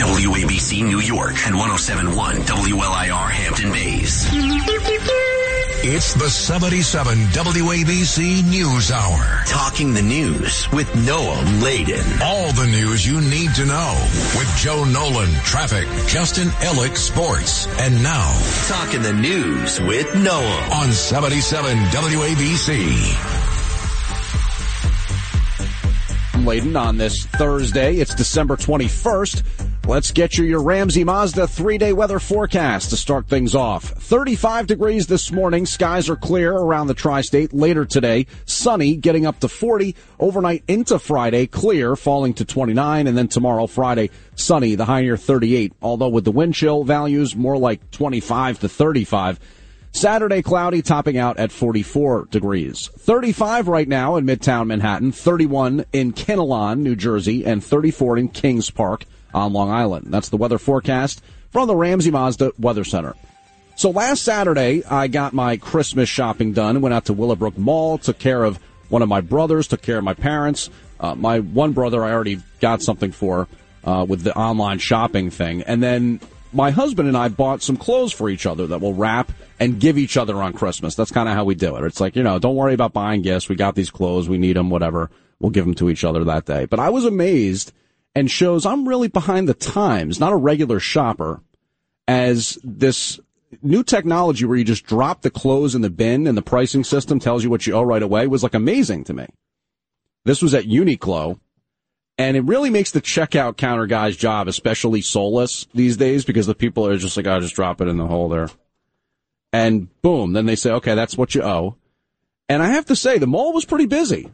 WABC New York and 1071 WLIR Hampton Bays. It's the 77 WABC News Hour. Talking the news with Noam Laden. All the news you need to know with Joe Nolan, traffic, Justin Ellick, sports, and now. Talking the news with Noam. On 77 WABC. Laden on this Thursday. It's December 21st. Let's get you your Ramsey Mazda three day weather forecast to start things off. 35 degrees this morning. Skies are clear around the tri-state. Later today, sunny, getting up to 40. Overnight into Friday, clear, falling to 29. And then tomorrow, Friday, sunny, the high near 38. Although with the wind chill values, more like 25 to 35. Saturday cloudy, topping out at 44 degrees. 35 right now in Midtown Manhattan, 31 in Kinnelon, New Jersey, and 34 in Kings Park on Long Island. That's the weather forecast from the Ramsey Mazda Weather Center. So last Saturday, I got my Christmas shopping done went out to Willowbrook Mall, took care of one of my brothers, took care of my parents. Uh, my one brother I already got something for uh, with the online shopping thing. And then my husband and I bought some clothes for each other that we'll wrap and give each other on Christmas. That's kind of how we do it. It's like, you know, don't worry about buying gifts. We got these clothes. We need them, whatever. We'll give them to each other that day. But I was amazed and shows I'm really behind the times, not a regular shopper, as this new technology where you just drop the clothes in the bin and the pricing system tells you what you owe right away was like amazing to me. This was at Uniqlo and it really makes the checkout counter guy's job especially soulless these days because the people are just like, I'll just drop it in the hole there. And boom, then they say, okay, that's what you owe. And I have to say, the mall was pretty busy.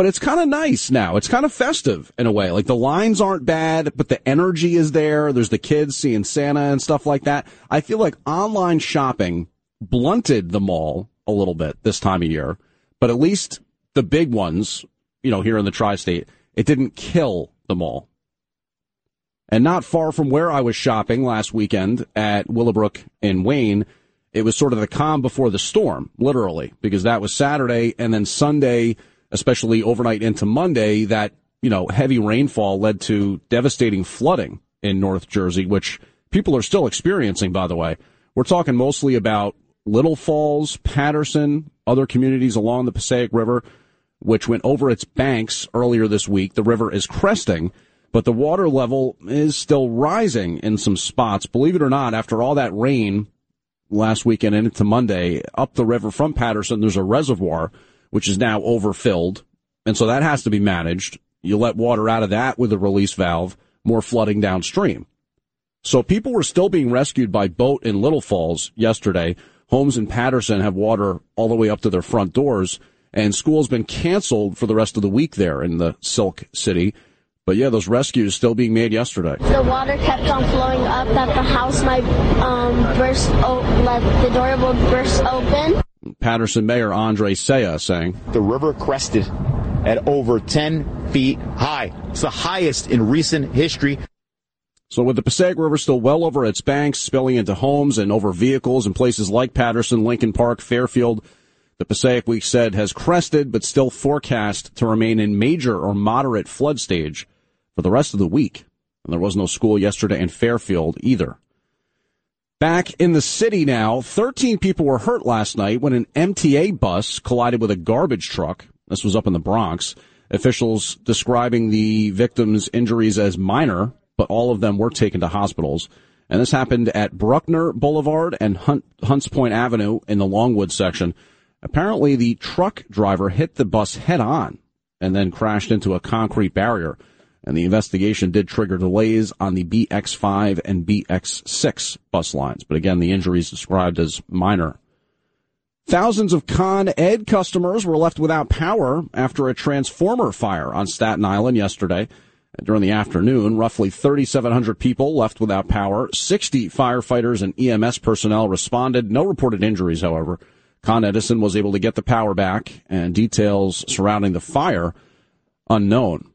But it's kind of nice now. It's kind of festive in a way. Like the lines aren't bad, but the energy is there. There's the kids seeing Santa and stuff like that. I feel like online shopping blunted the mall a little bit this time of year, but at least the big ones, you know, here in the tri-state, it didn't kill the mall. And not far from where I was shopping last weekend at Willowbrook in Wayne, it was sort of the calm before the storm, literally, because that was Saturday and then Sunday, especially overnight into Monday, that, you know, heavy rainfall led to devastating flooding in North Jersey, which people are still experiencing, by the way. We're talking mostly about Little Falls, Paterson, other communities along the Passaic River which went over its banks earlier this week. The river is cresting, but the water level is still rising in some spots. Believe it or not, after all that rain last weekend and into Monday, up the river from Paterson, there's a reservoir which is now overfilled. And so that has to be managed. You let water out of that with a release valve, more flooding downstream. So people were still being rescued by boat in Little Falls yesterday. Homes in Paterson have water all the way up to their front doors and school's been canceled for the rest of the week there in the Silk City. But yeah, those rescues still being made yesterday. The water kept on flowing up that the house might um, burst, o- the door will burst open. Paterson Mayor Andre Sayegh saying the river crested at over 10 feet high. It's the highest in recent history. So with the Passaic River still well over its banks, spilling into homes and over vehicles in places like Paterson, Lincoln Park, Fairfield, the Passaic we said has crested, but still forecast to remain in major or moderate flood stage for the rest of the week. And there was no school yesterday in Fairfield either. Back in the city now, 13 people were hurt last night when an MTA bus collided with a garbage truck. This was up in the Bronx. Officials describing the victims' injuries as minor, but all of them were taken to hospitals. And this happened at Bruckner Boulevard and Hunt, Hunts Point Avenue in the Longwood section. Apparently, the truck driver hit the bus head on and then crashed into a concrete barrier. And the investigation did trigger delays on the BX5 and BX6 bus lines. But again, the injuries described as minor. Thousands of Con Ed customers were left without power after a transformer fire on Staten Island yesterday. During the afternoon, roughly 3,700 people left without power. 60 firefighters and EMS personnel responded. No reported injuries, however. Con Edison was able to get the power back and details surrounding the fire unknown.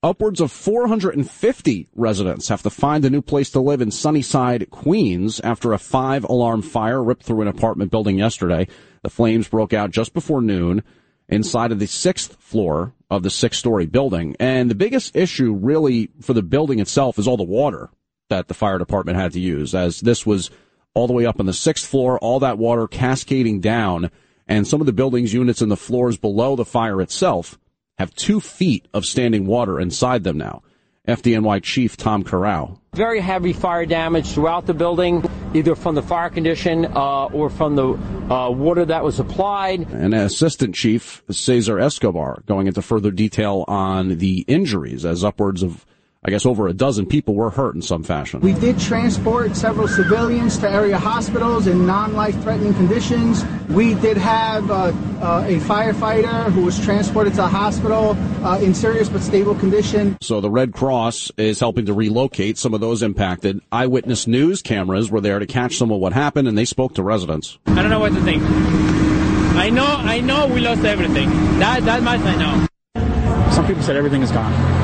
Upwards of 450 residents have to find a new place to live in Sunnyside, Queens after a five alarm fire ripped through an apartment building yesterday. The flames broke out just before noon inside of the sixth floor of the six story building. And the biggest issue really for the building itself is all the water that the fire department had to use as this was all the way up on the sixth floor, all that water cascading down and some of the building's units in the floors below the fire itself have two feet of standing water inside them now. FDNY Chief Tom Corral. Very heavy fire damage throughout the building, either from the fire condition uh, or from the uh, water that was applied. And Assistant Chief Cesar Escobar going into further detail on the injuries as upwards of I guess over a dozen people were hurt in some fashion. We did transport several civilians to area hospitals in non-life threatening conditions. We did have uh, uh, a firefighter who was transported to a hospital uh, in serious but stable condition. So the Red Cross is helping to relocate some of those impacted. Eyewitness news cameras were there to catch some of what happened, and they spoke to residents. I don't know what to think. I know, I know, we lost everything. That that much I know. Some people said everything is gone.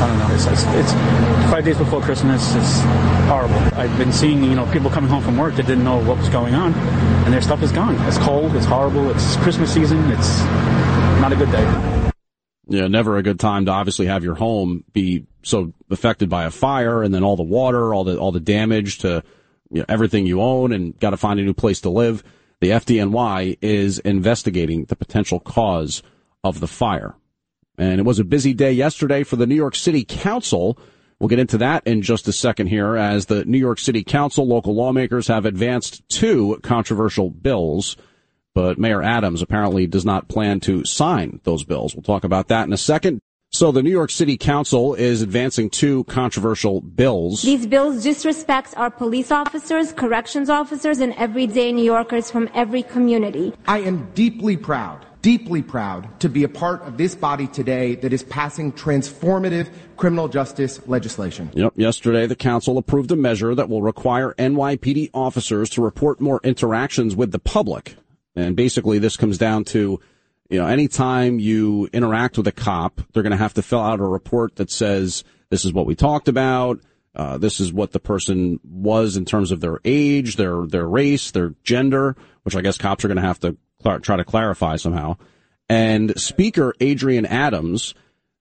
I don't know. It's, it's, it's, five days before Christmas. It's horrible. I've been seeing, you know, people coming home from work that didn't know what was going on, and their stuff is gone. It's cold. It's horrible. It's Christmas season. It's not a good day. Yeah, never a good time to obviously have your home be so affected by a fire, and then all the water, all the all the damage to you know, everything you own, and got to find a new place to live. The FDNY is investigating the potential cause of the fire. And it was a busy day yesterday for the New York City Council. We'll get into that in just a second here as the New York City Council local lawmakers have advanced two controversial bills. But Mayor Adams apparently does not plan to sign those bills. We'll talk about that in a second. So the New York City Council is advancing two controversial bills. These bills disrespect our police officers, corrections officers, and everyday New Yorkers from every community. I am deeply proud deeply proud to be a part of this body today that is passing transformative criminal justice legislation. Yep. Yesterday, the council approved a measure that will require NYPD officers to report more interactions with the public. And basically, this comes down to, you know, anytime you interact with a cop, they're going to have to fill out a report that says, this is what we talked about. Uh, this is what the person was in terms of their age, their, their race, their gender, which I guess cops are going to have to try to clarify somehow. And Speaker Adrienne Adams,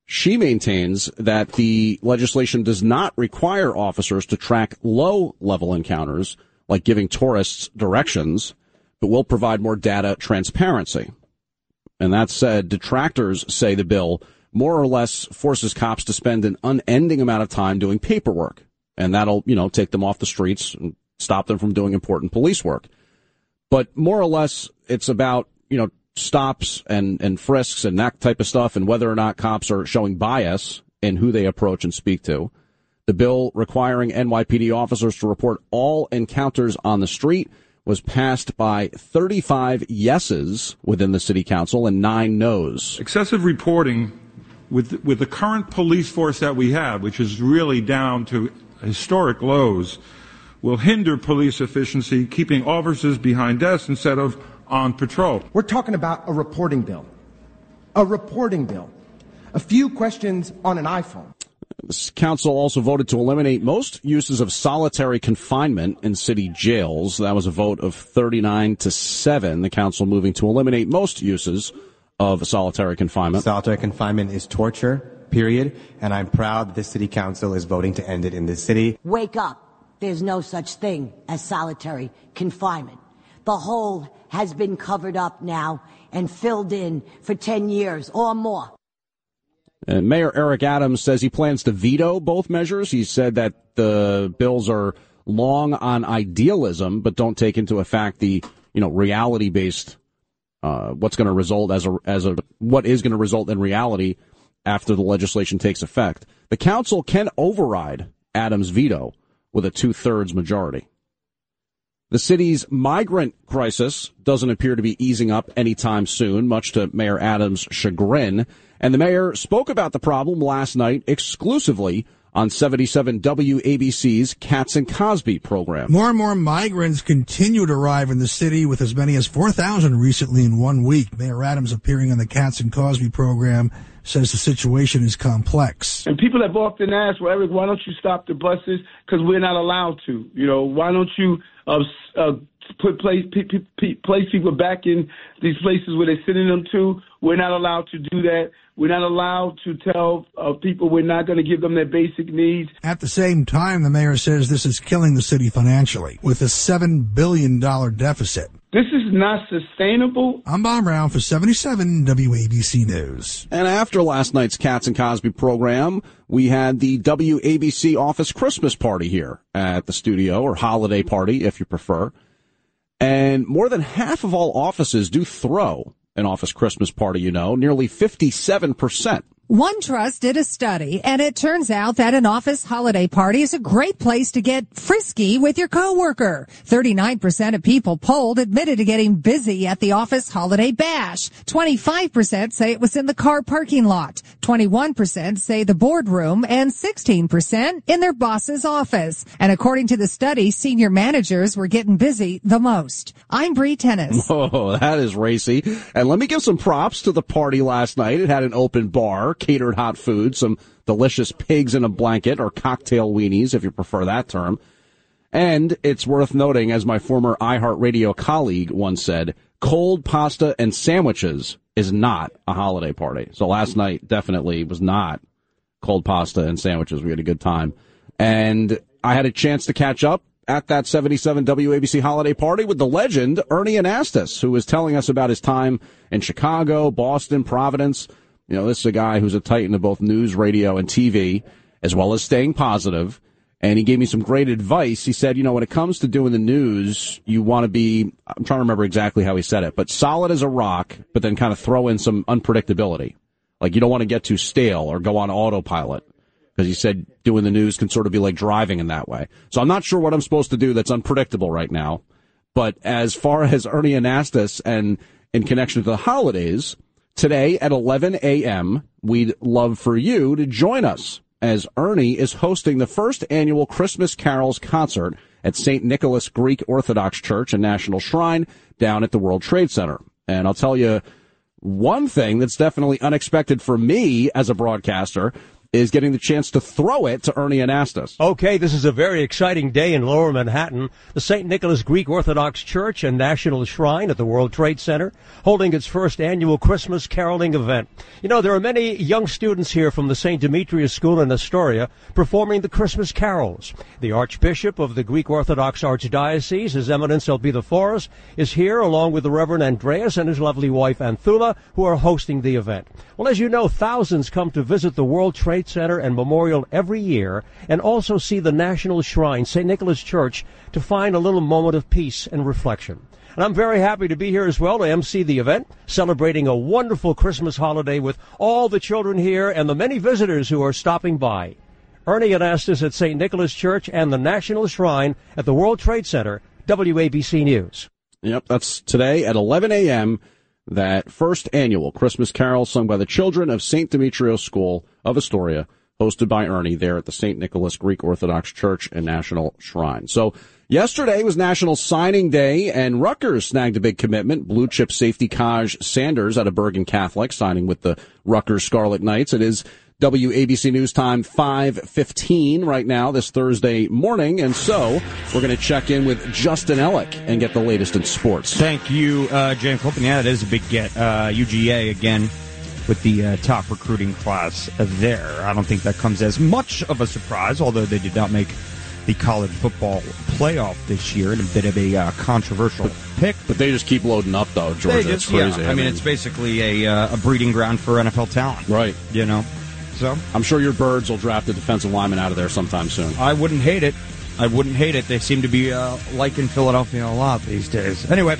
she maintains that the legislation does not require officers to track low level encounters, like giving tourists directions, but will provide more data transparency. And that said, detractors say the bill more or less forces cops to spend an unending amount of time doing paperwork. And that'll, you know, take them off the streets and stop them from doing important police work. But more or less, it's about, you know, stops and, and frisks and that type of stuff and whether or not cops are showing bias in who they approach and speak to. The bill requiring NYPD officers to report all encounters on the street was passed by 35 yeses within the city council and nine noes. Excessive reporting with, with the current police force that we have, which is really down to historic lows, will hinder police efficiency, keeping officers behind desks instead of on patrol. We're talking about a reporting bill. A reporting bill. A few questions on an iPhone. This council also voted to eliminate most uses of solitary confinement in city jails. That was a vote of 39 to 7. The council moving to eliminate most uses of solitary confinement. Solitary confinement is torture, period. And I'm proud that the city council is voting to end it in this city. Wake up. There's no such thing as solitary confinement. The hole has been covered up now and filled in for 10 years or more. And Mayor Eric Adams says he plans to veto both measures. He said that the bills are long on idealism, but don't take into effect the, you know, reality based, uh, what's going to result as a, as a, what is going to result in reality after the legislation takes effect. The council can override Adams' veto with a two thirds majority. The city's migrant crisis doesn't appear to be easing up anytime soon, much to Mayor Adams' chagrin. And the mayor spoke about the problem last night exclusively on 77 WABC's Cats and Cosby program. More and more migrants continue to arrive in the city with as many as 4,000 recently in one week. Mayor Adams appearing on the Cats and Cosby program says the situation is complex. And people have often asked, well, Eric, why don't you stop the buses? Because we're not allowed to. You know, why don't you uh, uh, put place, pe- pe- place people back in these places where they're sending them to? We're not allowed to do that. We're not allowed to tell uh, people we're not going to give them their basic needs. At the same time, the mayor says this is killing the city financially with a $7 billion deficit. This is not sustainable. I'm Bob Brown for 77 WABC News. And after last night's Cats and Cosby program, we had the WABC office Christmas party here at the studio, or holiday party if you prefer. And more than half of all offices do throw an office Christmas party, you know, nearly 57%. OneTrust did a study and it turns out that an office holiday party is a great place to get frisky with your coworker. 39% of people polled admitted to getting busy at the office holiday bash. 25% say it was in the car parking lot. 21% say the boardroom and 16% in their boss's office. And according to the study, senior managers were getting busy the most. I'm Bree Tennis. Oh, that is racy. And let me give some props to the party last night. It had an open bar catered hot food, some delicious pigs in a blanket or cocktail weenies, if you prefer that term. And it's worth noting, as my former iHeartRadio colleague once said, cold pasta and sandwiches is not a holiday party. So last night definitely was not cold pasta and sandwiches. We had a good time. And I had a chance to catch up at that 77 WABC holiday party with the legend Ernie Anastos, who was telling us about his time in Chicago, Boston, Providence, you know, this is a guy who's a titan of both news, radio, and TV, as well as staying positive. And he gave me some great advice. He said, you know, when it comes to doing the news, you want to be, I'm trying to remember exactly how he said it, but solid as a rock, but then kind of throw in some unpredictability. Like you don't want to get too stale or go on autopilot. Because he said doing the news can sort of be like driving in that way. So I'm not sure what I'm supposed to do that's unpredictable right now. But as far as Ernie Anastos and in connection to the holidays, Today at 11 a.m., we'd love for you to join us as Ernie is hosting the first annual Christmas Carols concert at St. Nicholas Greek Orthodox Church and National Shrine down at the World Trade Center. And I'll tell you one thing that's definitely unexpected for me as a broadcaster is getting the chance to throw it to Ernie Anastos. Okay, this is a very exciting day in Lower Manhattan. The St. Nicholas Greek Orthodox Church and National Shrine at the World Trade Center holding its first annual Christmas caroling event. You know, there are many young students here from the St. Demetrios School in Astoria performing the Christmas carols. The Archbishop of the Greek Orthodox Archdiocese, His Eminence Elpidophoros, is here along with the Reverend Andreas and his lovely wife Anthula, who are hosting the event. Well, as you know, thousands come to visit the World Trade Center and Memorial every year and also see the National Shrine, St. Nicholas Church, to find a little moment of peace and reflection. And I'm very happy to be here as well to MC the event, celebrating a wonderful Christmas holiday with all the children here and the many visitors who are stopping by. Ernie Anastos at St. Nicholas Church and the National Shrine at the World Trade Center, WABC News. Yep, that's today at 11 a.m that first annual Christmas carol sung by the children of St. Demetrios School of Astoria, hosted by Ernie there at the St. Nicholas Greek Orthodox Church and National Shrine. So yesterday was National Signing Day and Rutgers snagged a big commitment. Blue chip safety Kaj Sanders out of Bergen Catholic signing with the Rutgers Scarlet Knights. It is WABC News Time 515 right now this Thursday morning. And so we're going to check in with Justin Ellick and get the latest in sports. Thank you, uh, James Colton. Yeah, it is a big get. Uh, UGA again with the uh, top recruiting class there. I don't think that comes as much of a surprise, although they did not make the college football playoff this year in a bit of a uh, controversial pick. But they just keep loading up, though, Georgia. Just, it's crazy. Yeah, I, I mean, mean, it's basically a, uh, a breeding ground for NFL talent. Right. You know? So I'm sure your birds will draft a defensive lineman out of there sometime soon. I wouldn't hate it. I wouldn't hate it. They seem to be uh, liking Philadelphia a lot these days. Anyway,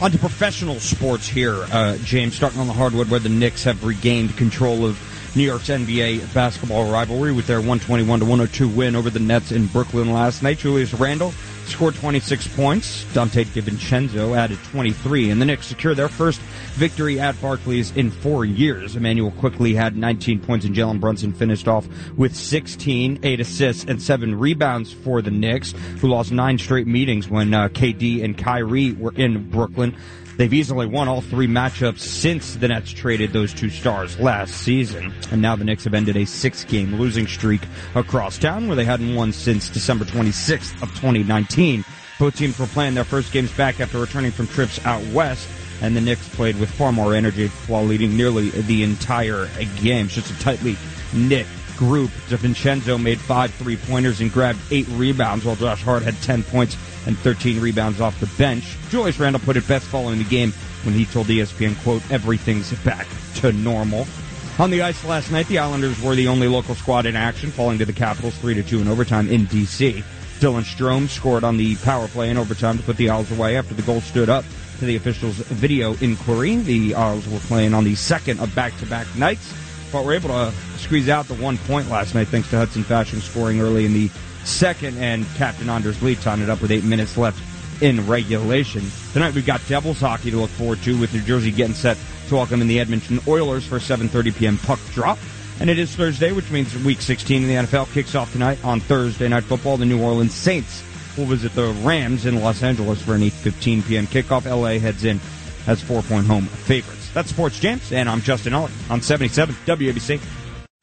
on to professional sports here, uh, James. Starting on the hardwood, where the Knicks have regained control of New York's NBA basketball rivalry with their 121 to 102 win over the Nets in Brooklyn last night. Julius Randle scored 26 points. Donte DiVincenzo added 23, and the Knicks secured their first victory at Barclays in four years. Immanuel Quickley had 19 points, and Jalen Brunson finished off with 16, eight assists, and seven rebounds for the Knicks, who lost nine straight meetings when uh, KD and Kyrie were in Brooklyn. They've easily won all three matchups since the Nets traded those two stars last season. And now the Knicks have ended a six game losing streak across town where they hadn't won since December 26th of 2019. Both teams were playing their first games back after returning from trips out west and the Knicks played with far more energy while leading nearly the entire game. It's just a tightly knit group. DiVincenzo made five three pointers and grabbed eight rebounds, while Josh Hart had 10 points and 13 rebounds off the bench. Julius Randle put it best following the game when he told ESPN, quote, everything's back to normal. On the ice last night, the Islanders were the only local squad in action, falling to the Capitals 3 to 2 in overtime in D.C. Dylan Strome scored on the power play in overtime to put the Isles away after the goal stood up to the officials' video inquiry. The Isles were playing on the second of back-to-back nights, but were able to squeeze out the one point last night thanks to Hudson Fasching scoring early in the second and Captain Anders Lee tying it up with eight minutes left in regulation. Tonight we've got Devils hockey to look forward to with New Jersey getting set to welcome in the Edmonton Oilers for 7.30 p.m. puck drop. And it is Thursday, which means Week 16 in the NFL kicks off tonight on Thursday Night Football. The New Orleans Saints will visit the Rams in Los Angeles for an 8:15 p.m. kickoff. LA heads in as four-point home favorites. That's Sports Jams, and I'm Justin Ollie on 77 WABC.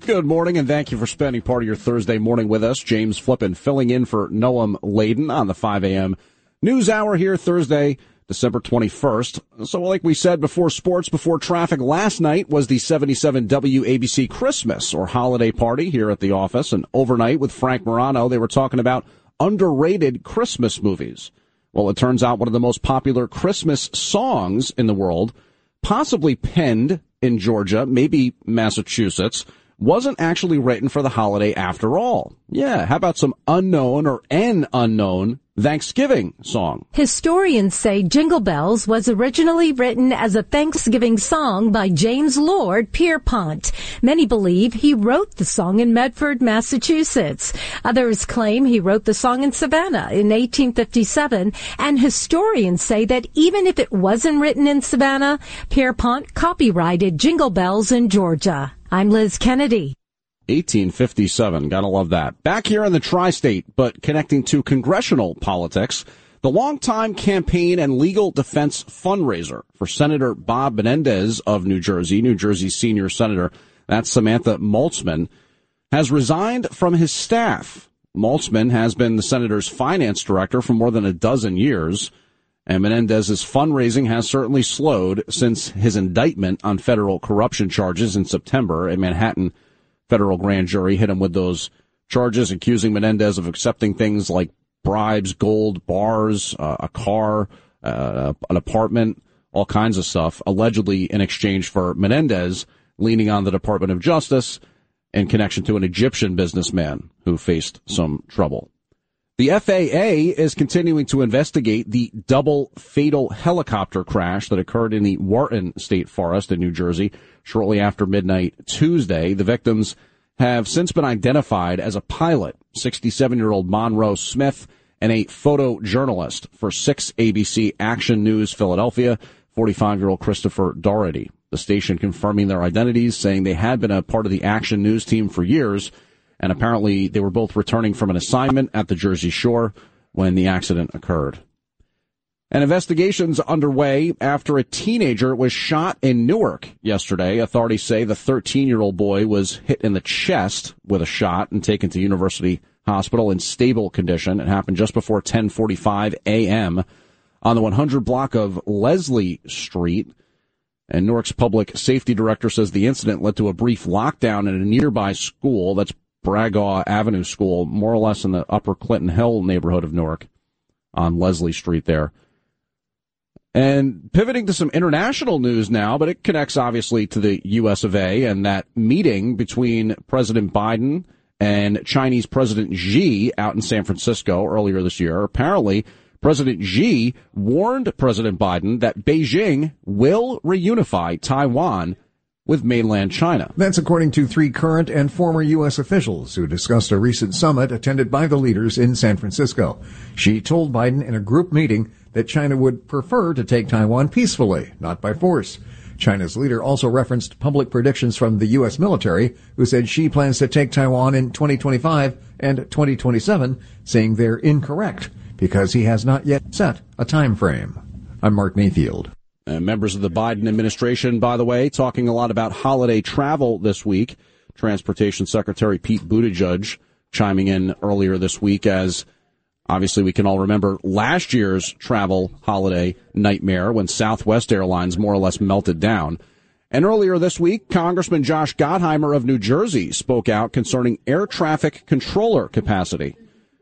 Good morning, and thank you for spending part of your Thursday morning with us. James Flippin filling in for Noam Laden on the 5 a.m. news hour here Thursday, December 21st. So, like we said before sports, before traffic, last night was the 77 WABC Christmas or holiday party here at the office, and overnight with Frank Morano, they were talking about underrated Christmas movies. Well, it turns out one of the most popular Christmas songs in the world, possibly penned in Georgia, maybe Massachusetts, wasn't actually written for the holiday after all. Yeah, how about some unknown or an unknown Thanksgiving song. Historians say Jingle Bells was originally written as a Thanksgiving song by James Lord Pierpont. Many believe he wrote the song in Medford, Massachusetts. Others claim he wrote the song in Savannah in 1857, and historians say that even if it wasn't written in Savannah, Pierpont copyrighted Jingle Bells in Georgia. I'm Liz Kennedy. 1857. Gotta love that. Back here in the tri-state, but connecting to congressional politics, the longtime campaign and legal defense fundraiser for Senator Bob Menendez of New Jersey, New Jersey's senior senator, that's Samantha Maltzman, has resigned from his staff. Maltzman has been the senator's finance director for more than a dozen years, and Menendez's fundraising has certainly slowed since his indictment on federal corruption charges in September. in Manhattan federal grand jury hit him with those charges, accusing Menendez of accepting things like bribes, gold, bars, uh, a car, uh, an apartment, all kinds of stuff, allegedly in exchange for Menendez leaning on the Department of Justice in connection to an Egyptian businessman who faced some trouble. The FAA is continuing to investigate the double fatal helicopter crash that occurred in the Wharton State Forest in New Jersey shortly after midnight Tuesday. The victims have since been identified as a pilot, 67 year old Monroe Smith, and a photojournalist for 6 ABC Action News Philadelphia, 45 year old Christopher Doherty. The station confirming their identities, saying they had been a part of the Action News team for years, and apparently they were both returning from an assignment at the Jersey Shore when the accident occurred. An investigation's underway after a teenager was shot in Newark yesterday. Authorities say the 13 year old boy was hit in the chest with a shot and taken to University Hospital in stable condition. It happened just before 1045 a.m. on the 100 block of Leslie Street. And Newark's public safety director says the incident led to a brief lockdown in a nearby school. That's Bragaw Avenue School, more or less in the upper Clinton Hill neighborhood of Newark on Leslie Street there. And pivoting to some international news now, but it connects obviously to the US of A and that meeting between President Biden and Chinese President Xi out in San Francisco earlier this year. Apparently, President Xi warned President Biden that Beijing will reunify Taiwan with mainland China. That's according to three current and former U.S. officials who discussed a recent summit attended by the leaders in San Francisco. Xi told Biden in a group meeting that China would prefer to take Taiwan peacefully, not by force. China's leader also referenced public predictions from the U.S. military, who said Xi plans to take Taiwan in 2025 and 2027, saying they're incorrect because he has not yet set a time frame. I'm Mark Mayfield. Uh, members of the Biden administration, by the way, talking a lot about holiday travel this week. Transportation Secretary Pete Buttigieg chiming in earlier this week as obviously we can all remember last year's travel holiday nightmare when Southwest Airlines more or less melted down. And earlier this week, Congressman Josh Gottheimer of New Jersey spoke out concerning air traffic controller capacity,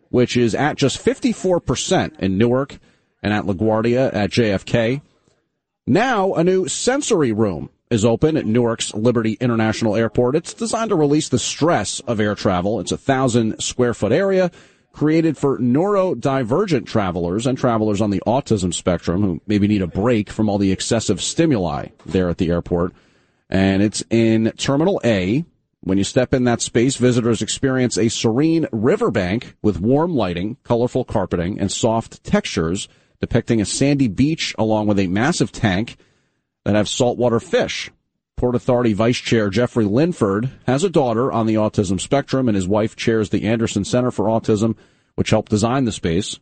which is at just 54% in Newark and at LaGuardia at JFK. Now, a new sensory room is open at Newark's Liberty International Airport. It's designed to release the stress of air travel. It's a thousand square foot area created for neurodivergent travelers and travelers on the autism spectrum who maybe need a break from all the excessive stimuli there at the airport. And it's in Terminal A. When you step in that space, visitors experience a serene riverbank with warm lighting, colorful carpeting, and soft textures depicting a sandy beach along with a massive tank that have saltwater fish. Port Authority Vice Chair Jeffrey Lynford has a daughter on the autism spectrum, and his wife chairs the Anderson Center for Autism, which helped design the space.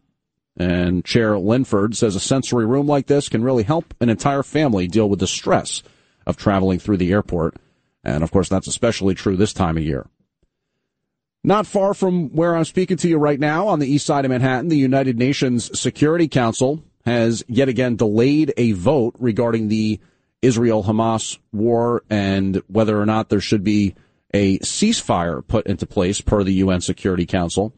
And Chair Lynford says a sensory room like this can really help an entire family deal with the stress of traveling through the airport. And of course, that's especially true this time of year. Not far from where I'm speaking to you right now on the east side of Manhattan, the United Nations Security Council has yet again delayed a vote regarding the Israel Hamas war and whether or not there should be a ceasefire put into place per the UN Security Council.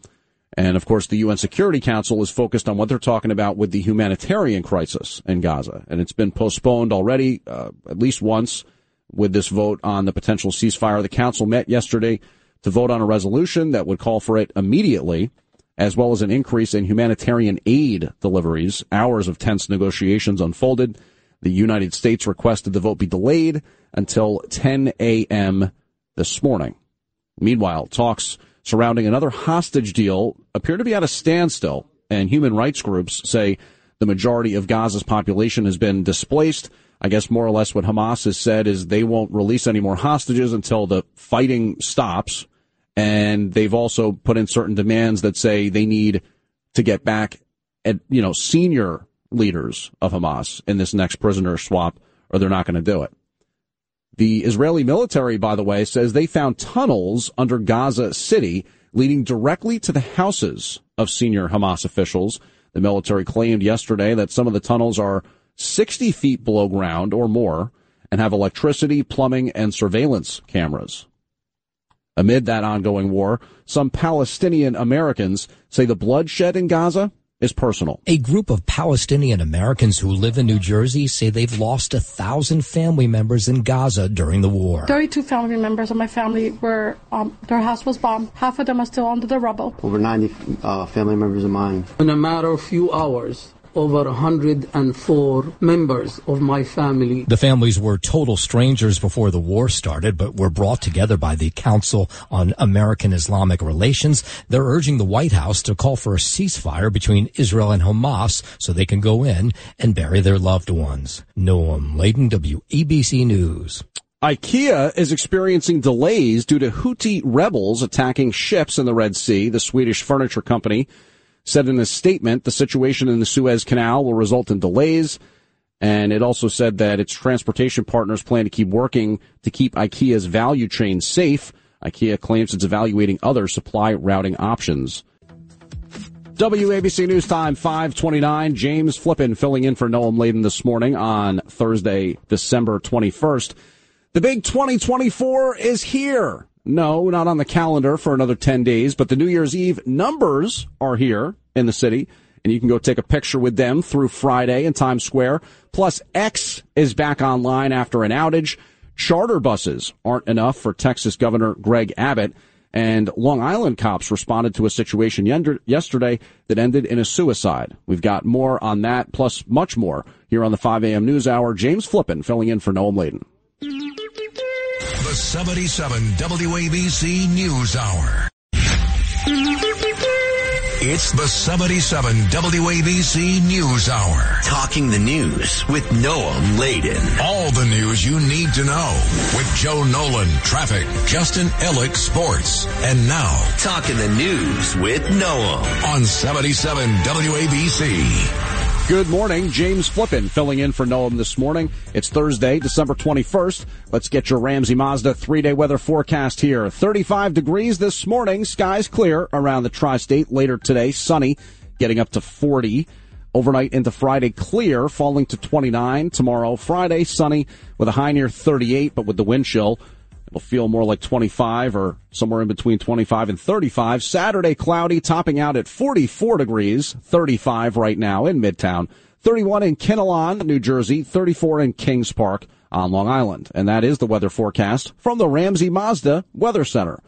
And of course, the UN Security Council is focused on what they're talking about with the humanitarian crisis in Gaza. And it's been postponed already, uh, at least once with this vote on the potential ceasefire. The council met yesterday to vote on a resolution that would call for it immediately, as well as an increase in humanitarian aid deliveries. Hours of tense negotiations unfolded. The United States requested the vote be delayed until 10 a.m. this morning. Meanwhile, talks surrounding another hostage deal appear to be at a standstill, and human rights groups say the majority of Gaza's population has been displaced. I guess more or less what Hamas has said is they won't release any more hostages until the fighting stops. And they've also put in certain demands that say they need to get back at, you know, senior leaders of Hamas in this next prisoner swap or they're not going to do it. The Israeli military, by the way, says they found tunnels under Gaza City leading directly to the houses of senior Hamas officials. The military claimed yesterday that some of the tunnels are 60 feet below ground or more and have electricity, plumbing, and surveillance cameras. Amid that ongoing war, some Palestinian Americans say the bloodshed in Gaza is personal. A group of Palestinian Americans who live in New Jersey say they've lost a thousand family members in Gaza during the war. 32 family members of my family were, um, their house was bombed. Half of them are still under the rubble. Over 90 uh, family members of mine. In a matter of few hours, over 104 members of my family. The families were total strangers before the war started, but were brought together by the Council on American Islamic Relations. They're urging the White House to call for a ceasefire between Israel and Hamas so they can go in and bury their loved ones. Noam Laden, WABC News. IKEA is experiencing delays due to Houthi rebels attacking ships in the Red Sea. The Swedish furniture company said in a statement the situation in the Suez Canal will result in delays. And it also said that its transportation partners plan to keep working to keep IKEA's value chain safe. IKEA claims it's evaluating other supply routing options. WABC News Time 529. James Flippin filling in for Noam Laden this morning on Thursday, December 21st. The big 2024 is here. No, not on the calendar for another 10 days, but the New Year's Eve numbers are here in the city, and you can go take a picture with them through Friday in Times Square. Plus, X is back online after an outage. Charter buses aren't enough for Texas Governor Greg Abbott, and Long Island cops responded to a situation yesterday that ended in a suicide. We've got more on that, plus much more, here on the 5 a.m. News Hour. James Flippin filling in for Noam Laden. The 77 WABC News Hour. It's the 77 WABC News Hour. Talking the news with Noam Laden. All the news you need to know with Joe Nolan, traffic, Justin Ellick, sports. And now, Talking the news with Noam on 77 WABC. Good morning. James Flippin filling in for Noam this morning. It's Thursday, December 21st. Let's get your Ramsey Mazda three day weather forecast here. 35 degrees this morning. Skies clear around the tri-state. Later today, sunny, getting up to 40. Overnight into Friday, clear, falling to 29. Tomorrow, Friday, sunny with a high near 38, but with the wind chill. It'll feel more like 25 or somewhere in between 25 and 35. Saturday, cloudy, topping out at 44 degrees, 35 right now in Midtown, 31 in Kinnelon, New Jersey, 34 in Kings Park on Long Island. And that is the weather forecast from the Ramsey Mazda Weather Center.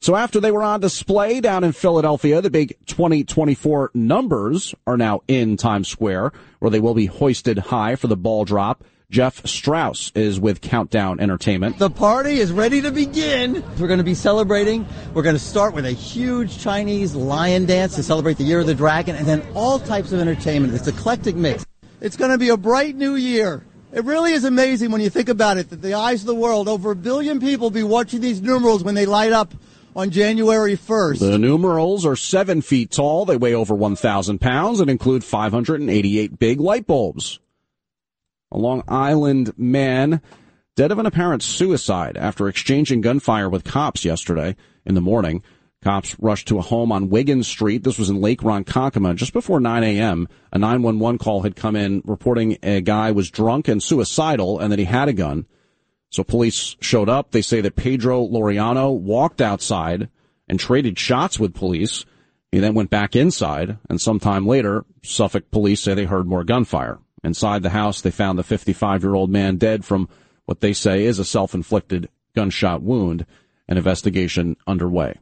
So after they were on display down in Philadelphia, the big 2024 numbers are now in Times Square, where they will be hoisted high for the ball drop. Jeff Strauss is with Countdown Entertainment. The party is ready to begin. We're going to be celebrating. We're going to start with a huge Chinese lion dance to celebrate the year of the dragon, and then all types of entertainment. It's eclectic mix. It's going to be a bright new year. It really is amazing when you think about it that the eyes of the world, over a billion people, be watching these numerals when they light up on January 1st. The numerals are seven feet tall. They weigh over 1,000 pounds and include 588 big light bulbs. A Long Island man dead of an apparent suicide after exchanging gunfire with cops yesterday in the morning. Cops rushed to a home on Wiggins Street. This was in Lake Ronkonkoma just before 9 a.m. A 911 call had come in reporting a guy was drunk and suicidal and that he had a gun. So police showed up. They say that Pedro Loriano walked outside and traded shots with police. He then went back inside and sometime later, Suffolk police say they heard more gunfire. Inside the house, they found the 55 year old man dead from what they say is a self inflicted gunshot wound. An investigation underway.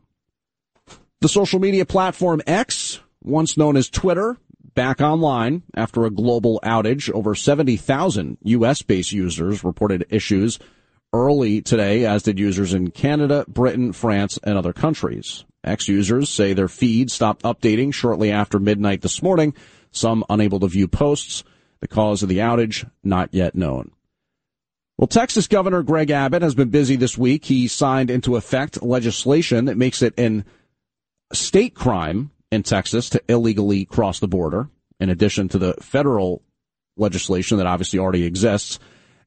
The social media platform X, once known as Twitter, back online after a global outage. Over 70,000 U.S. based users reported issues early today, as did users in Canada, Britain, France, and other countries. X users say their feed stopped updating shortly after midnight this morning, some unable to view posts. The cause of the outage, not yet known. Well, Texas Governor Greg Abbott has been busy this week. He signed into effect legislation that makes it an state crime in Texas to illegally cross the border, in addition to the federal legislation that obviously already exists.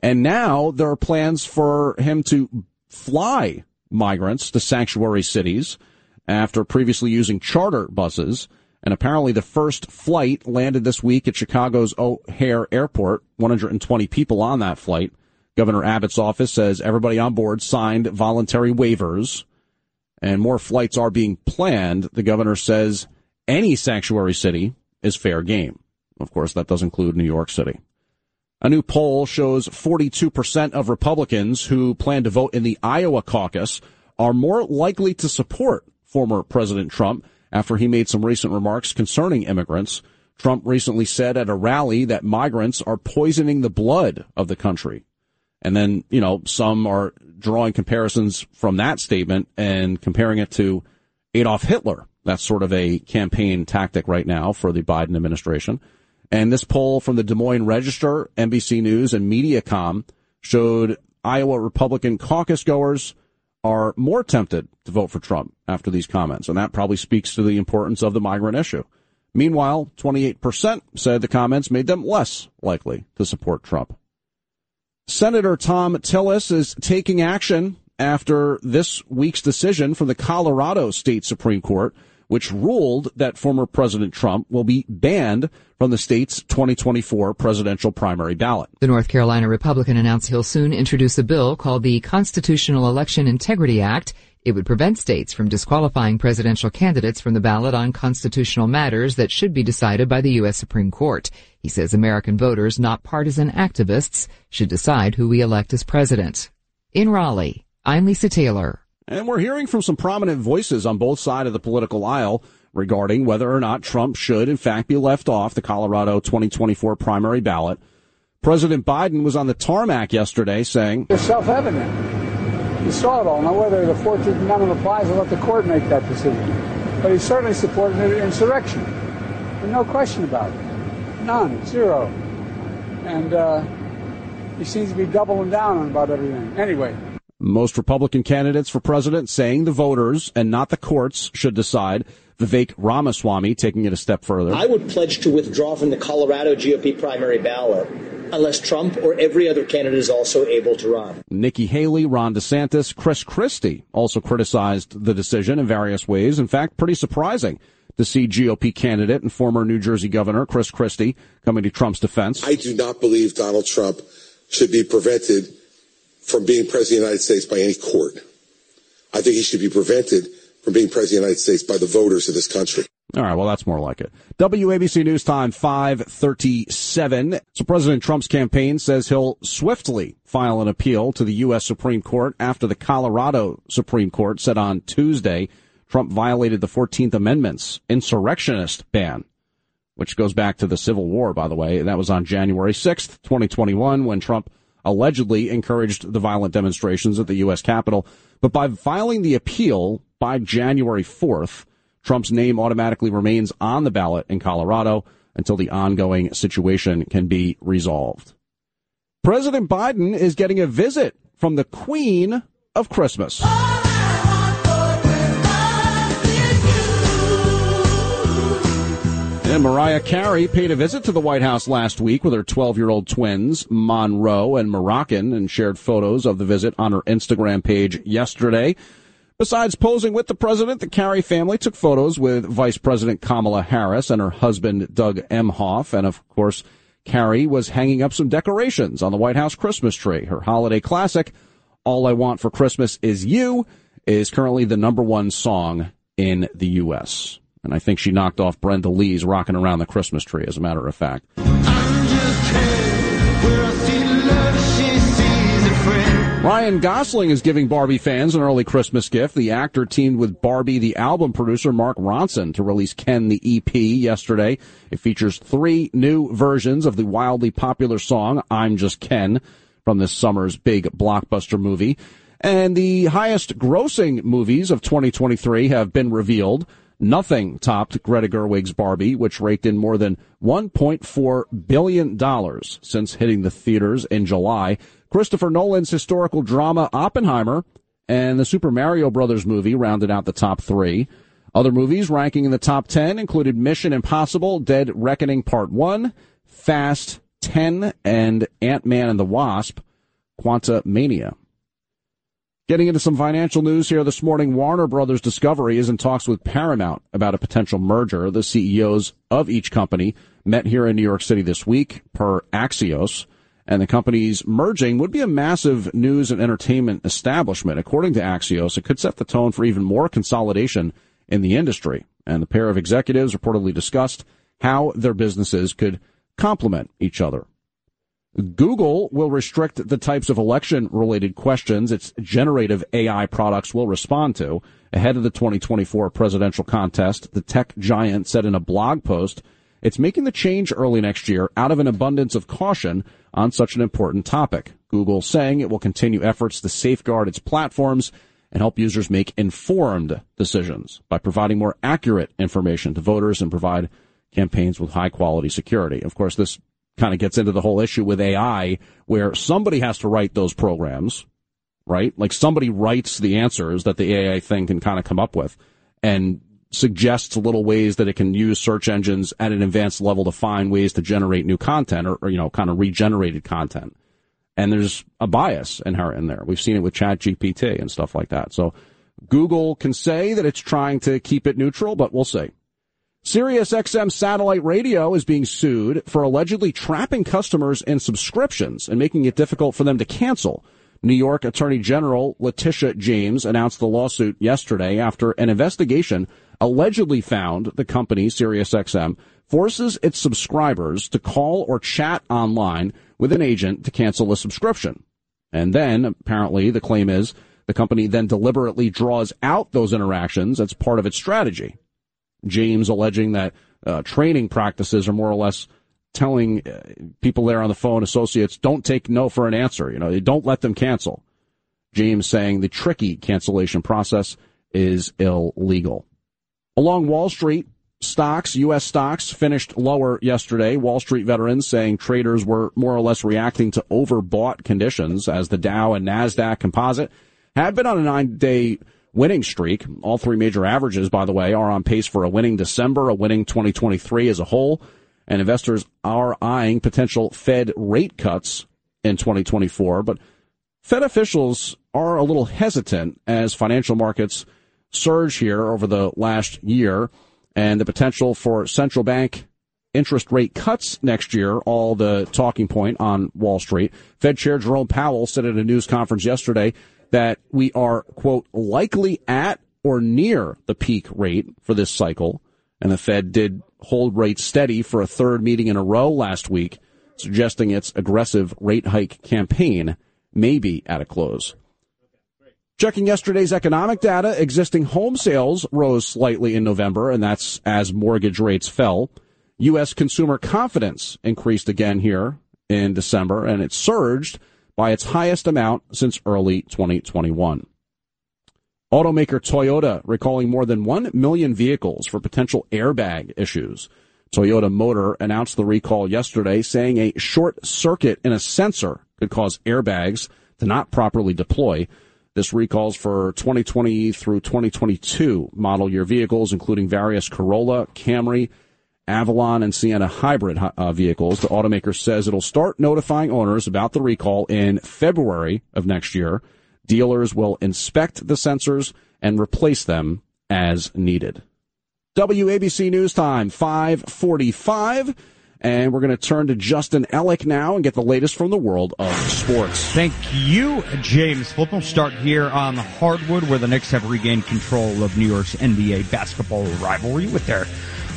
And now there are plans for him to fly migrants to sanctuary cities after previously using charter buses. And apparently the first flight landed this week at Chicago's O'Hare Airport. 120 people on that flight. Governor Abbott's office says everybody on board signed voluntary waivers and more flights are being planned. The governor says any sanctuary city is fair game. Of course, that does include New York City. A new poll shows 42% of Republicans who plan to vote in the Iowa caucus are more likely to support former President Trump after he made some recent remarks concerning immigrants. Trump recently said at a rally that migrants are poisoning the blood of the country. And then, you know, some are drawing comparisons from that statement and comparing it to Adolf Hitler. That's sort of a campaign tactic right now for the Biden administration. And this poll from the Des Moines Register, NBC News, and Mediacom showed Iowa Republican caucus goers are more tempted to vote for Trump after these comments. And that probably speaks to the importance of the migrant issue. Meanwhile, 28% said the comments made them less likely to support Trump. Senator Thom Tillis is taking action after this week's decision from the Colorado State Supreme Court, which ruled that former President Trump will be banned from the state's 2024 presidential primary ballot. The North Carolina Republican announced he'll soon introduce a bill called the Constitutional Election Integrity Act. It would prevent states from disqualifying presidential candidates from the ballot on constitutional matters that should be decided by the U.S. Supreme Court. He says American voters, not partisan activists, should decide who we elect as president. In Raleigh, I'm Lisa Taylor. And we're hearing from some prominent voices on both sides of the political aisle regarding whether or not Trump should, in fact, be left off the Colorado 2024 primary ballot. President Biden was on the tarmac yesterday saying, It's self evident. You saw it all. Now, whether the 14th Amendment applies, I'll let the court make that decision. But he certainly supported an insurrection. No question about it. None. Zero. And uh, he seems to be doubling down on about everything. Anyway. Most Republican candidates for president saying the voters and not the courts should decide. Vivek Ramaswamy taking it a step further. I would pledge to withdraw from the Colorado GOP primary ballot unless Trump or every other candidate is also able to run. Nikki Haley, Ron DeSantis, Chris Christie also criticized the decision in various ways. In fact, pretty surprising to see GOP candidate and former New Jersey Governor Chris Christie coming to Trump's defense. I do not believe Donald Trump should be prevented from being president of the United States by any court. I think he should be prevented from being president of the United States by the voters of this country. All right, well, that's more like it. WABC News Time 537. So President Trump's campaign says he'll swiftly file an appeal to the U.S. Supreme Court after the Colorado Supreme Court said on Tuesday Trump violated the 14th Amendment's insurrectionist ban, which goes back to the Civil War, by the way. That was on January 6th, 2021, when Trump allegedly encouraged the violent demonstrations at the U.S. Capitol. But by filing the appeal by January 4th, Trump's name automatically remains on the ballot in Colorado until the ongoing situation can be resolved. President Biden is getting a visit from the Queen of Christmas. And Mariah Carey paid a visit to the White House last week with her 12 year old twins, Monroe and Moroccan, and shared photos of the visit on her Instagram page yesterday. Besides posing with the president, the Carey family took photos with Vice President Kamala Harris and her husband, Doug Emhoff. And of course, Carey was hanging up some decorations on the White House Christmas tree. Her holiday classic, All I Want for Christmas Is You, is currently the number one song in the U.S. And I think she knocked off Brenda Lee's Rocking Around the Christmas Tree, as a matter of fact. Ryan Gosling is giving Barbie fans an early Christmas gift. The actor teamed with Barbie, the album producer Mark Ronson, to release Ken the EP yesterday. It features three new versions of the wildly popular song I'm Just Ken from this summer's big blockbuster movie. And the highest grossing movies of 2023 have been revealed. Nothing topped Greta Gerwig's Barbie, which raked in more than $1.4 billion since hitting the theaters in July. Christopher Nolan's historical drama Oppenheimer and the Super Mario Brothers movie rounded out the top three. Other movies ranking in the top 10 included Mission Impossible, Dead Reckoning Part 1, Fast 10, and Ant-Man and the Wasp, Quantumania. Getting into some financial news here this morning, Warner Brothers Discovery is in talks with Paramount about a potential merger. The CEOs of each company met here in New York City this week per Axios, and the companies merging would be a massive news and entertainment establishment. According to Axios, it could set the tone for even more consolidation in the industry. And the pair of executives reportedly discussed how their businesses could complement each other. Google will restrict the types of election related questions its generative AI products will respond to. Ahead of the 2024 presidential contest, the tech giant said in a blog post, it's making the change early next year out of an abundance of caution on such an important topic. Google saying it will continue efforts to safeguard its platforms and help users make informed decisions by providing more accurate information to voters and provide campaigns with high quality security. Of course, this kind of gets into the whole issue with AI where somebody has to write those programs, right? Like somebody writes the answers that the AI thing can kind of come up with and suggests little ways that it can use search engines at an advanced level to find ways to generate new content or, or you know, kind of regenerated content. And there's a bias inherent in there. We've seen it with Chat GPT and stuff like that. So Google can say that it's trying to keep it neutral, but we'll see. Sirius XM satellite radio is being sued for allegedly trapping customers in subscriptions and making it difficult for them to cancel. New York Attorney General Letitia James announced the lawsuit yesterday after an investigation allegedly found the company SiriusXM forces its subscribers to call or chat online with an agent to cancel a subscription. And then apparently the claim is the company then deliberately draws out those interactions as part of its strategy. James alleging that uh, training practices are more or less telling uh, people there on the phone, associates, don't take no for an answer. You know, don't let them cancel. James saying the tricky cancellation process is illegal. Along Wall Street, stocks, U.S. stocks finished lower yesterday. Wall Street veterans saying traders were more or less reacting to overbought conditions as the Dow and NASDAQ composite had been on a nine day winning streak. All three major averages, by the way, are on pace for a winning December, a winning 2023 as a whole, and investors are eyeing potential Fed rate cuts in 2024. But Fed officials are a little hesitant as financial markets surge here over the last year and the potential for central bank interest rate cuts next year, all the talking point on Wall Street. Fed Chair Jerome Powell said at a news conference yesterday that we are, quote, likely at or near the peak rate for this cycle. And the Fed did hold rates steady for a third meeting in a row last week, suggesting its aggressive rate hike campaign may be at a close. Checking yesterday's economic data, existing home sales rose slightly in November, and that's as mortgage rates fell. U.S. consumer confidence increased again here in December, and it surged by its highest amount since early 2021. Automaker Toyota recalling more than 1 million vehicles for potential airbag issues. Toyota Motor announced the recall yesterday, saying a short circuit in a sensor could cause airbags to not properly deploy. This recalls for 2020 through 2022 model year vehicles, including various Corolla, Camry, Avalon, and Sienna hybrid uh, vehicles. The automaker says it'll start notifying owners about the recall in February of next year. Dealers will inspect the sensors and replace them as needed. WABC News Time, 545. And we're going to turn to Justin Ellick now and get the latest from the world of sports. Thank you, James. Flip will start here on the hardwood where the Knicks have regained control of New York's NBA basketball rivalry with their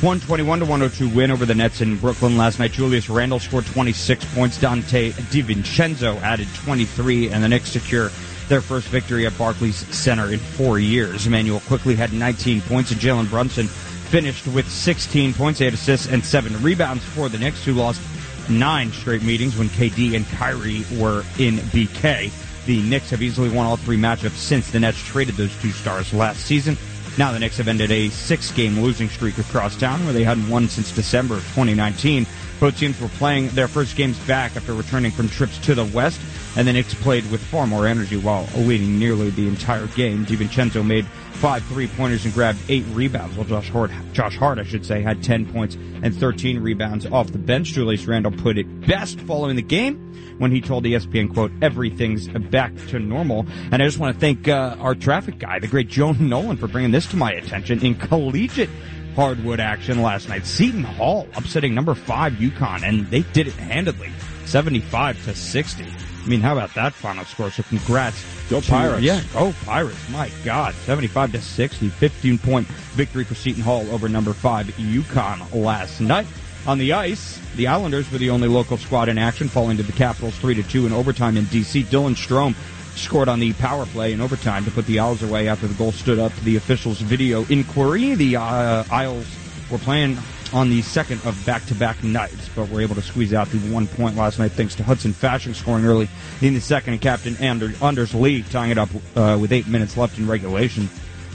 121 to 102 win over the Nets in Brooklyn last night. Julius Randle scored 26 points. Donte DiVincenzo added 23, and the Knicks secure their first victory at Barclays Center in four years. Immanuel Quickley had 19 points, and Jalen Brunson finished with 16 points, 8 assists, and 7 rebounds for the Knicks, who lost nine straight meetings when KD and Kyrie were in BK. The Knicks have easily won all three matchups since the Nets traded those two stars last season. Now the Knicks have ended a six-game losing streak across town where they hadn't won since December of 2019. Both teams were playing their first games back after returning from trips to the West, and the Knicks played with far more energy while leading nearly the entire game. DiVincenzo made five three-pointers and grabbed eight rebounds, while Josh Hart, Josh Hart, I should say, had 10 points and 13 rebounds off the bench. Julius Randle put it best following the game when he told ESPN, quote, everything's back to normal. And I just want to thank uh, our traffic guy, the great Joan Nolan, for bringing this to my attention in collegiate hardwood action last night. Seton Hall upsetting number five UConn, and they did it handedly, 75 to 60. I mean, how about that final score? So congrats. Go Pirates. Yeah, go Pirates. My God. 75 to 60. 15 point victory for Seton Hall over number five UConn last night. On the ice, the Islanders were the only local squad in action, falling to the Capitals 3 to 2 in overtime in DC. Dylan Strome scored on the power play in overtime to put the Isles away after the goal stood up to the officials' video inquiry. The uh, Isles were playing on the second of back-to-back nights, but were able to squeeze out the one point last night thanks to Hudson Fasching scoring early in the second and Captain Anders Lee tying it up uh, with eight minutes left in regulation.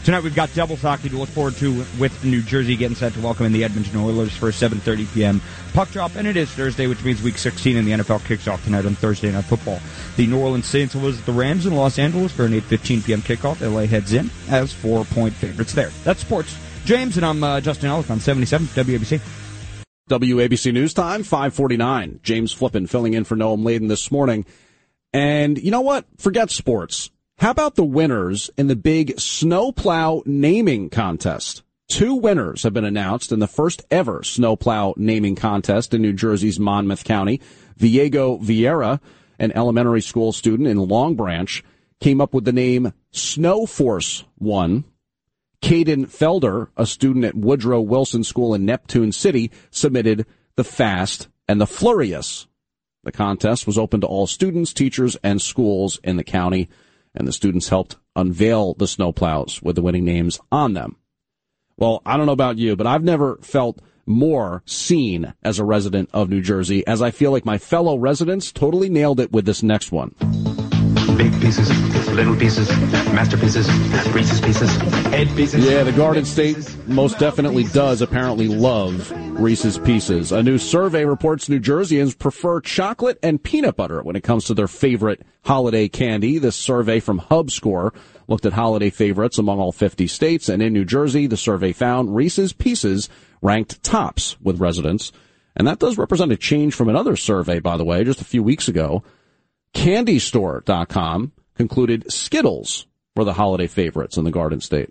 Tonight we've got doubles hockey to look forward to with New Jersey getting set to welcome in the Edmonton Oilers for a 7.30 p.m. puck drop, and it is Thursday, which means Week 16 in the NFL kicks off tonight on Thursday Night Football. The New Orleans Saints will visit the Rams in Los Angeles for an 8.15 p.m. kickoff. LA heads in as four-point favorites there. That's sports. James, and I'm uh, Justin Ellick on 77 WABC. WABC News Time, 549. James Flippin filling in for Noam Laden this morning. And you know what? Forget sports. How about the winners in the big snowplow naming contest? Two winners have been announced in the first ever snowplow naming contest in New Jersey's Monmouth County. Viego Vieira, an elementary school student in Long Branch, came up with the name Snow Force One. Caden Felder, a student at Woodrow Wilson School in Neptune City, submitted the Fast and the Furious. The contest was open to all students, teachers, and schools in the county and the students helped unveil the snowplows with the winning names on them. Well, I don't know about you, but I've never felt more seen as a resident of New Jersey as I feel like my fellow residents totally nailed it with this next one. Big pieces, little pieces, masterpieces, Reese's pieces, head pieces. Yeah, the Garden State most definitely does apparently love Reese's Pieces. A new survey reports New Jerseyans prefer chocolate and peanut butter when it comes to their favorite holiday candy. This survey from HubScore looked at holiday favorites among all 50 states, and in New Jersey, the survey found Reese's Pieces ranked tops with residents. And that does represent a change from another survey, by the way, just a few weeks ago. CandyStore.com concluded Skittles were the holiday favorites in the Garden State.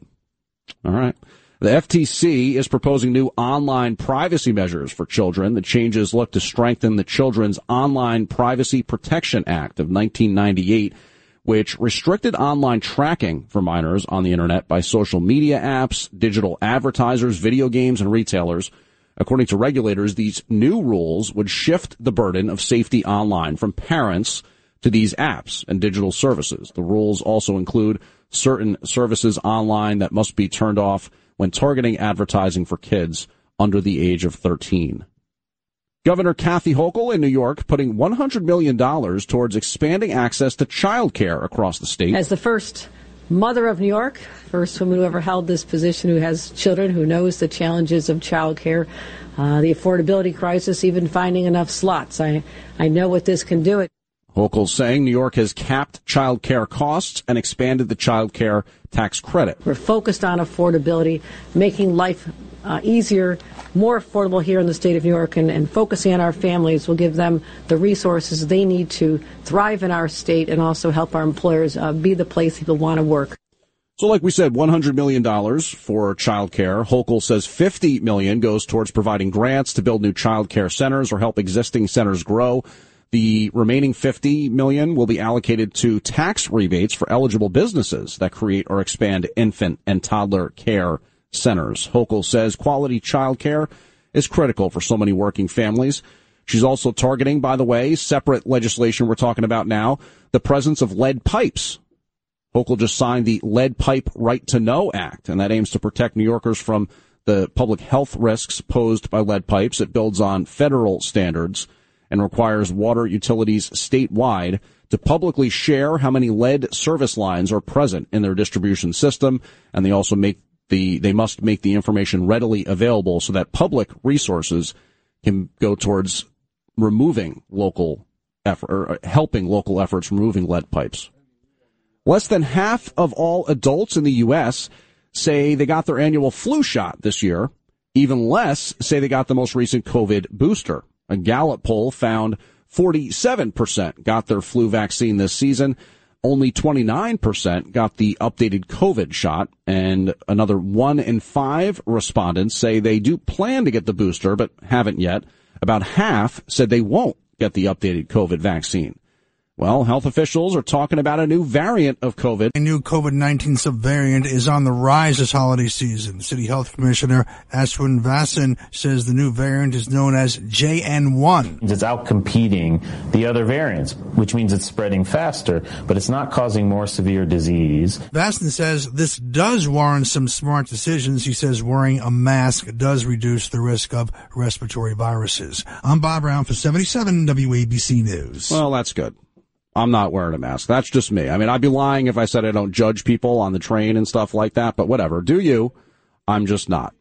All right. The FTC is proposing new online privacy measures for children. The changes look to strengthen the Children's Online Privacy Protection Act of 1998, which restricted online tracking for minors on the internet by social media apps, digital advertisers, video games, and retailers. According to regulators, these new rules would shift the burden of safety online from parents to these apps and digital services. The rules also include certain services online that must be turned off when targeting advertising for kids under the age of 13. Governor Kathy Hochul in New York putting $100 million towards expanding access to childcare across the state. As the first mother of New York, first woman who ever held this position who has children, who knows the challenges of childcare, uh, the affordability crisis, even finding enough slots. I, I know what this can do. It. Hochul saying New York has capped child care costs and expanded the child care tax credit. We're focused on affordability, making life uh, easier, more affordable here in the state of New York, and, and focusing on our families will give them the resources they need to thrive in our state and also help our employers uh, be the place people want to work. So, like we said, $100 million for child care. Hochul says $50 million goes towards providing grants to build new child care centers or help existing centers grow. The remaining 50 million will be allocated to tax rebates for eligible businesses that create or expand infant and toddler care centers. Hochul says quality child care is critical for so many working families. She's also targeting, by the way, separate legislation we're talking about now, the presence of lead pipes. Hochul just signed the Lead Pipe Right to Know Act, and that aims to protect New Yorkers from the public health risks posed by lead pipes. It builds on federal standards and requires water utilities statewide to publicly share how many lead service lines are present in their distribution system. And they also make the, they must make the information readily available so that public resources can go towards removing local effort, or helping local efforts removing lead pipes. Less than half of all adults in the U.S. say they got their annual flu shot this year. Even less say they got the most recent COVID booster. A Gallup poll found 47% got their flu vaccine this season. Only 29% got the updated COVID shot and another one in five respondents say they do plan to get the booster, but haven't yet. About half said they won't get the updated COVID vaccine. Well, health officials are talking about a new variant of COVID. A new COVID-19 subvariant is on the rise this holiday season. City Health Commissioner Ashwin Vasan says the new variant is known as JN1. It's outcompeting the other variants, which means it's spreading faster, but it's not causing more severe disease. Vasan says this does warrant some smart decisions. He says wearing a mask does reduce the risk of respiratory viruses. I'm Bob Brown for 77 WABC News. Well, that's good. I'm not wearing a mask. That's just me. I mean, I'd be lying if I said I don't judge people on the train and stuff like that, but whatever. Do you? I'm just not.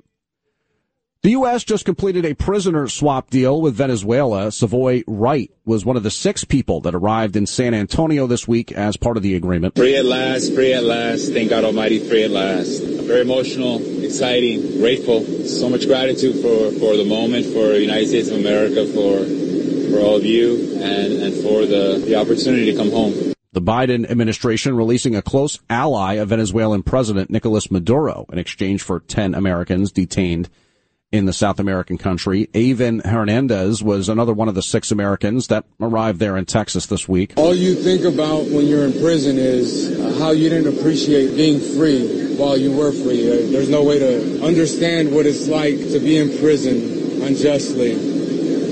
The U.S. just completed a prisoner swap deal with Venezuela. Savoy Wright was one of the six people that arrived in San Antonio this week as part of the agreement. Free at last, free at last. Thank God Almighty, free at last. Very emotional, exciting, grateful. So much gratitude for, for the moment, for the United States of America, for for all of you and, and for the, the opportunity to come home. The Biden administration releasing a close ally of Venezuelan President Nicolas Maduro in exchange for 10 Americans detained in the South American country. Eyvin Hernandez was another one of the six Americans that arrived there in Texas this week. All you think about when you're in prison is how you didn't appreciate being free while you were free. Uh, there's no way to understand what it's like to be in prison unjustly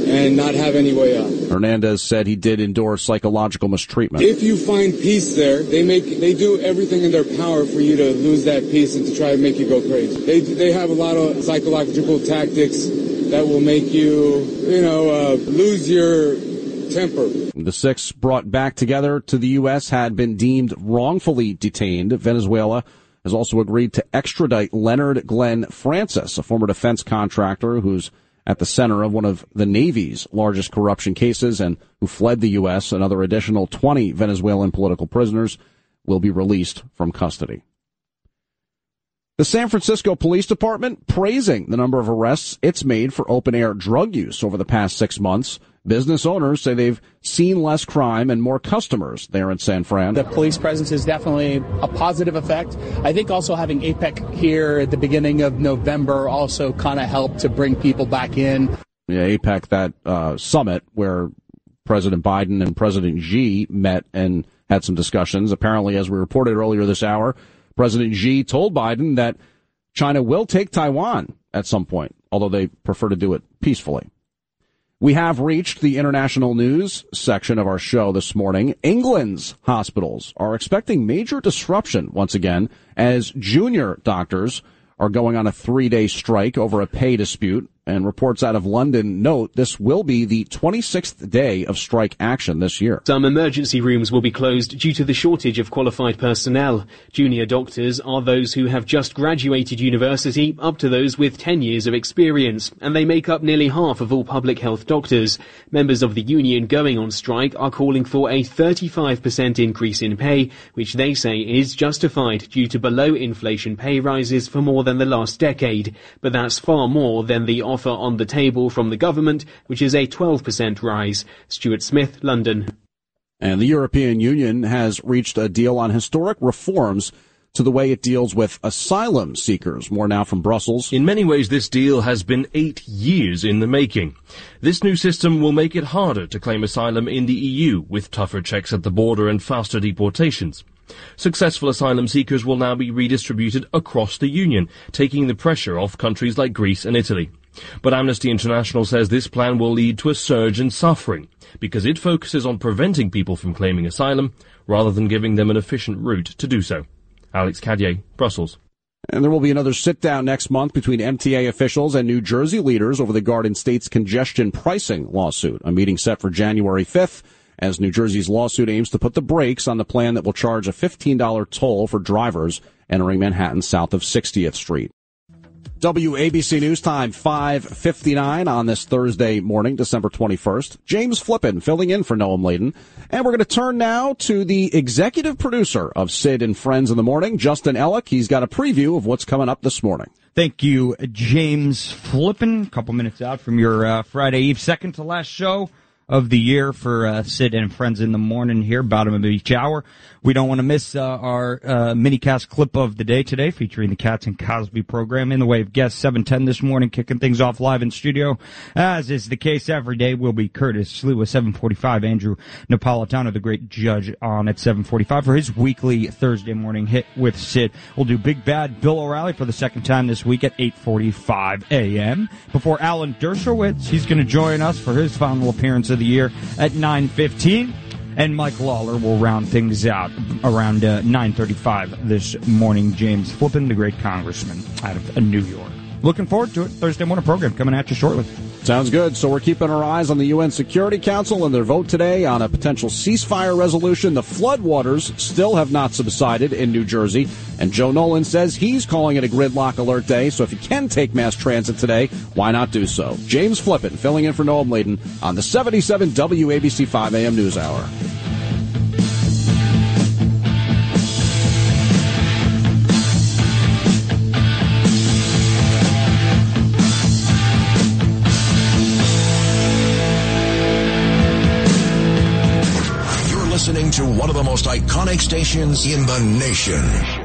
and not have any way out. Hernandez said he did endure psychological mistreatment. If you find peace there, they make they do everything in their power for you to lose that peace and to try to make you go crazy. They they have a lot of psychological tactics that will make you, you know, uh, lose your temper. The six brought back together to the U.S. had been deemed wrongfully detained. Venezuela has also agreed to extradite Leonard Glenn Francis, a former defense contractor who's at the center of one of the Navy's largest corruption cases and who fled the U.S. Another additional 20 Venezuelan political prisoners will be released from custody. The San Francisco Police Department praising the number of arrests it's made for open air drug use over the past six months. Business owners say they've seen less crime and more customers there in San Fran. The police presence is definitely a positive effect. I think also having APEC here at the beginning of November also kind of helped to bring people back in. Yeah, APEC, that uh, summit where President Biden and President Xi met and had some discussions. Apparently, as we reported earlier this hour, President Xi told Biden that China will take Taiwan at some point, although they prefer to do it peacefully. We have reached the international news section of our show this morning. England's hospitals are expecting major disruption once again as junior doctors are going on a three day strike over a pay dispute and reports out of London note this will be the 26th day of strike action this year. Some emergency rooms will be closed due to the shortage of qualified personnel. Junior doctors are those who have just graduated university up to those with 10 years of experience, and they make up nearly half of all public health doctors. Members of the union going on strike are calling for a 35% increase in pay, which they say is justified due to below inflation pay rises for more than the last decade. But that's far more than the offer on the table from the government, which is a 12% rise. Stuart Smith, London. And the European Union has reached a deal on historic reforms to the way it deals with asylum seekers. More now from Brussels. In many ways, this deal has been eight years in the making. This new system will make it harder to claim asylum in the EU, with tougher checks at the border and faster deportations. Successful asylum seekers will now be redistributed across the Union, taking the pressure off countries like Greece and Italy. But Amnesty International says this plan will lead to a surge in suffering because it focuses on preventing people from claiming asylum rather than giving them an efficient route to do so. Alex Cadier, Brussels. And there will be another sit down next month between MTA officials and New Jersey leaders over the Garden State's congestion pricing lawsuit. A meeting set for January 5th as New Jersey's lawsuit aims to put the brakes on the plan that will charge a $15 toll for drivers entering Manhattan south of 60th Street. WABC News Time 5:59 on this Thursday morning, December 21st. James Flippin filling in for Noam Laden, and we're going to turn now to the executive producer of Sid and Friends in the Morning, Justin Ellick. He's got a preview of what's coming up this morning. Thank you, James Flippin. A couple minutes out from your uh, Friday Eve, second to last show of the year for uh, Sid and Friends in the morning here, bottom of each hour. We don't want to miss uh, our uh, mini cast clip of the day today, featuring the Cats and Cosby program in the way of guests 710 this morning, kicking things off live in studio, as is the case every day. Will be Curtis Sliwa 745, Andrew Napolitano, the great judge, on at 745 for his weekly Thursday morning hit with Sid. We'll do Big Bad Bill O'Reilly for the second time this week at 8:45 a.m. Before Alan Dershowitz, he's going to join us for his final appearance of the year at 9:15 and Mike Lawler will round things out around uh, 9:35 this morning. James Flippin, the great congressman out of New York. Looking forward to it. Thursday morning program coming at you shortly. Sounds good. So we're keeping our eyes on the UN Security Council and their vote today on a potential ceasefire resolution. The floodwaters still have not subsided in New Jersey, and Joe Nolan says he's calling it a gridlock alert day. So if you can take mass transit today, why not do so? James Flippin filling in for Noam Laden on the 77 WABC 5 a.m. News Hour. One of the most iconic stations in the nation.